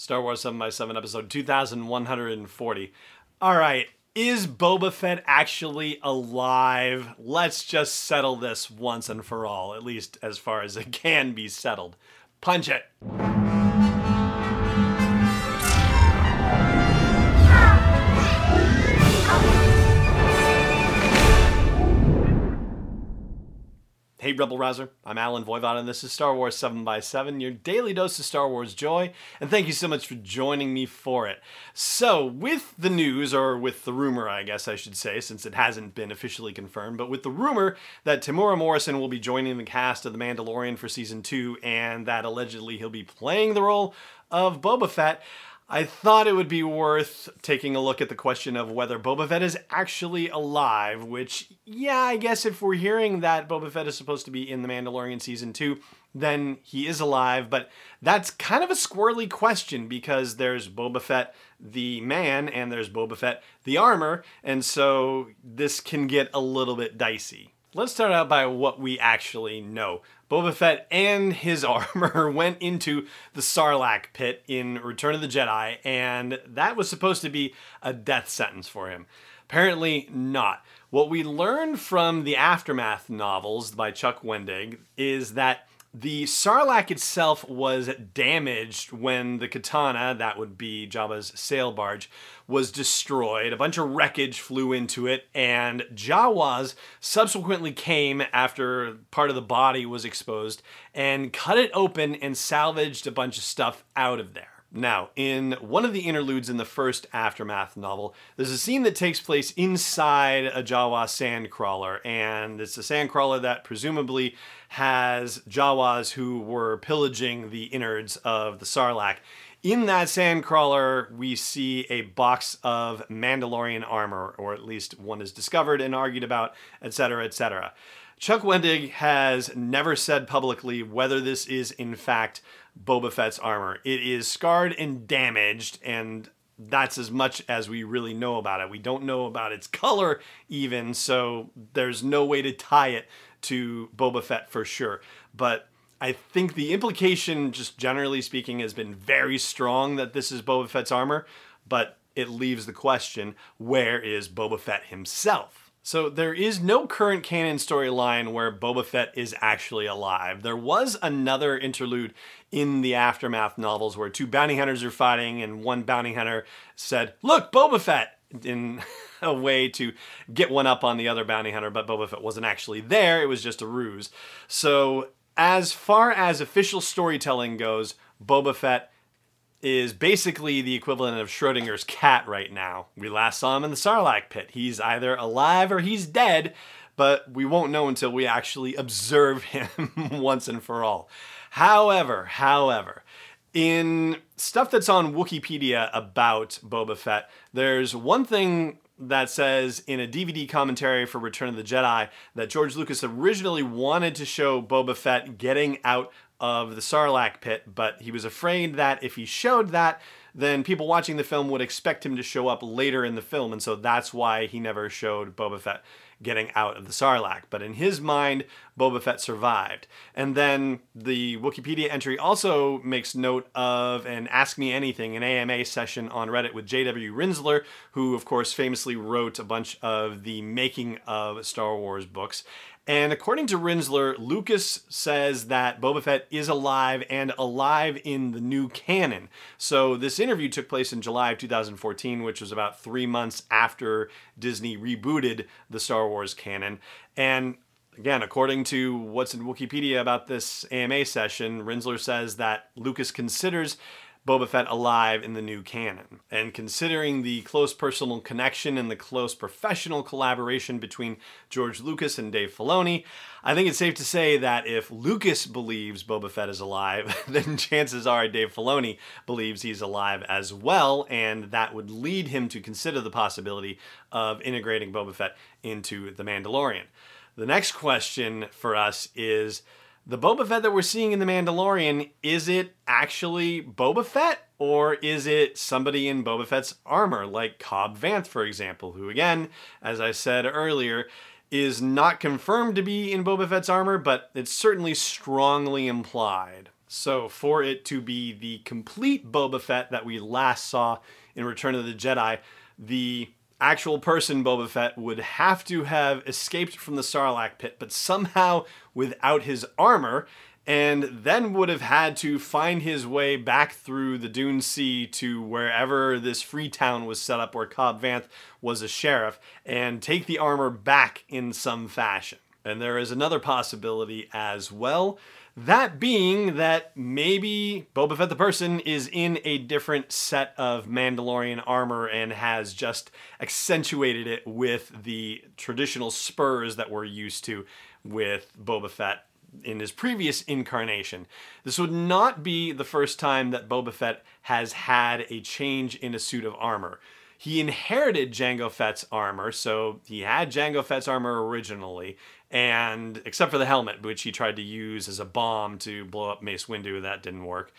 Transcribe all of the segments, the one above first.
Star Wars 7 by 7 episode 2140. All right, is Boba Fett actually alive? Let's just settle this once and for all, at least as far as it can be settled. Punch it. Rebel Rouser. I'm Allen Voivod, and this is Star Wars 7x7, your daily dose of Star Wars joy, and thank you so much for joining me for it. So, with the news, or with the rumor, I guess I should say, since it hasn't been officially confirmed, but with the rumor that Temuera Morrison will be joining the cast of The Mandalorian for season 2, and that allegedly he'll be playing the role of Boba Fett, I thought it would be worth taking a look at the question of whether Boba Fett is actually alive, which, yeah, I guess if we're hearing that Boba Fett is supposed to be in The Mandalorian season 2, then he is alive, but that's kind of a squirrely question because there's Boba Fett the man and there's Boba Fett the armor, and so this can get a little bit dicey. Let's start out by what we actually know. Boba Fett and his armor went into the Sarlacc pit in Return of the Jedi, and that was supposed to be a death sentence for him. Apparently, not. What we learned from the Aftermath novels by Chuck Wendig is that the Sarlacc itself was damaged when the Khetanna, that would be Jabba's sail barge, was destroyed. A bunch of wreckage flew into it, and Jawas subsequently came after part of the body was exposed and cut it open and salvaged a bunch of stuff out of there. Now, in one of the interludes in the first Aftermath novel, there's a scene that takes place inside a Jawa sandcrawler, and it's a sandcrawler that presumably has Jawas who were pillaging the innards of the Sarlacc. In that sandcrawler, we see a box of Mandalorian armor, or at least one is discovered and argued about, etc., etc. Chuck Wendig has never said publicly whether this is in fact Boba Fett's armor. It is scarred and damaged, and that's as much as we really know about it. We don't know about its color, even, so there's no way to tie it to Boba Fett for sure. But I think the implication, just generally speaking, has been very strong that this is Boba Fett's armor, but it leaves the question where is Boba Fett himself? So there is no current canon storyline where Boba Fett is actually alive. There was another interlude in the aftermath novels where two bounty hunters are fighting and one bounty hunter said, "Look, Boba Fett." in a way to get one up on the other bounty hunter, but Boba Fett wasn't actually there. It was just a ruse. So, as far as official storytelling goes, Boba Fett is basically the equivalent of Schrodinger's cat right now. We last saw him in the Sarlacc pit. He's either alive or he's dead, but we won't know until we actually observe him once and for all. However, however, in stuff that's on Wikipedia about Boba Fett, there's one thing that says in a DVD commentary for Return of the Jedi that George Lucas originally wanted to show Boba Fett getting out of the Sarlacc pit, but he was afraid that if he showed that, then people watching the film would expect him to show up later in the film, and so that's why he never showed Boba Fett getting out of the Sarlacc. But in his mind, Boba Fett survived. And then the Wikipedia entry also makes note of an Ask Me Anything, an AMA session on Reddit with J.W. Rinzler, who, of course, famously wrote a bunch of the making of Star Wars books. And according to Rinzler, Lucas says that Boba Fett is alive and alive in the new canon. So this interview took place in July of 2014, which was about three months after Disney rebooted the Star Wars canon. And again, according to what's in Wikipedia about this AMA session, Rinzler says that Lucas considers Boba Fett alive in the new canon. And considering the close personal connection and the close professional collaboration between George Lucas and Dave Filoni, I think it's safe to say that if Lucas believes Boba Fett is alive, then chances are Dave Filoni believes he's alive as well, and that would lead him to consider the possibility of integrating Boba Fett into The Mandalorian. The next question for us is the Boba Fett that we're seeing in The Mandalorian, is it actually Boba Fett? Or is it somebody in Boba Fett's armor, like Cobb Vanth, for example, who, again, as I said earlier, is not confirmed to be in Boba Fett's armor, but it's certainly strongly implied. So, for it to be the complete Boba Fett that we last saw in Return of the Jedi, the actual person Boba Fett would have to have escaped from the Sarlacc pit, but somehow without his armor, and then would have had to find his way back through the Dune Sea to wherever this free town was set up where Cobb Vanth was a sheriff, and take the armor back in some fashion. And there is another possibility as well that being that maybe Boba Fett the person is in a different set of Mandalorian armor and has just accentuated it with the traditional spurs that we're used to with Boba Fett in his previous incarnation. This would not be the first time that Boba Fett has had a change in a suit of armor. He inherited Jango Fett's armor, so he had Jango Fett's armor originally, and except for the helmet, which he tried to use as a bomb to blow up Mace Windu, that didn't work.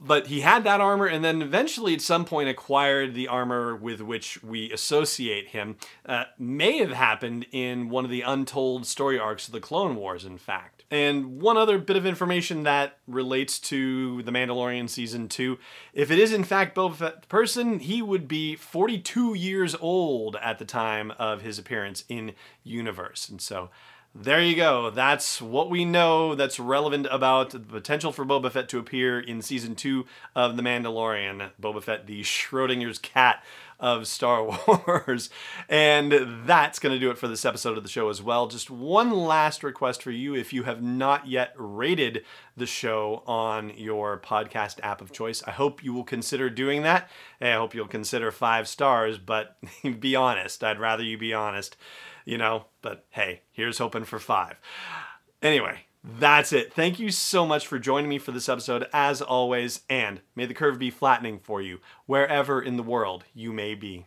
But he had that armor, and then eventually, at some point, acquired the armor with which we associate him. Uh, may have happened in one of the untold story arcs of the Clone Wars, in fact. And one other bit of information that relates to The Mandalorian Season 2 if it is in fact Boba Fett the person, he would be 42 years old at the time of his appearance in universe. And so there you go. That's what we know that's relevant about the potential for Boba Fett to appear in season two of The Mandalorian. Boba Fett, the Schrodinger's cat of Star Wars. and that's going to do it for this episode of the show as well. Just one last request for you if you have not yet rated the show on your podcast app of choice, I hope you will consider doing that. I hope you'll consider five stars, but be honest. I'd rather you be honest you know, but hey, here's hoping for five. Anyway, that's it. Thank you so much for joining me for this episode, as always, and may the curve be flattening for you, wherever in the world you may be.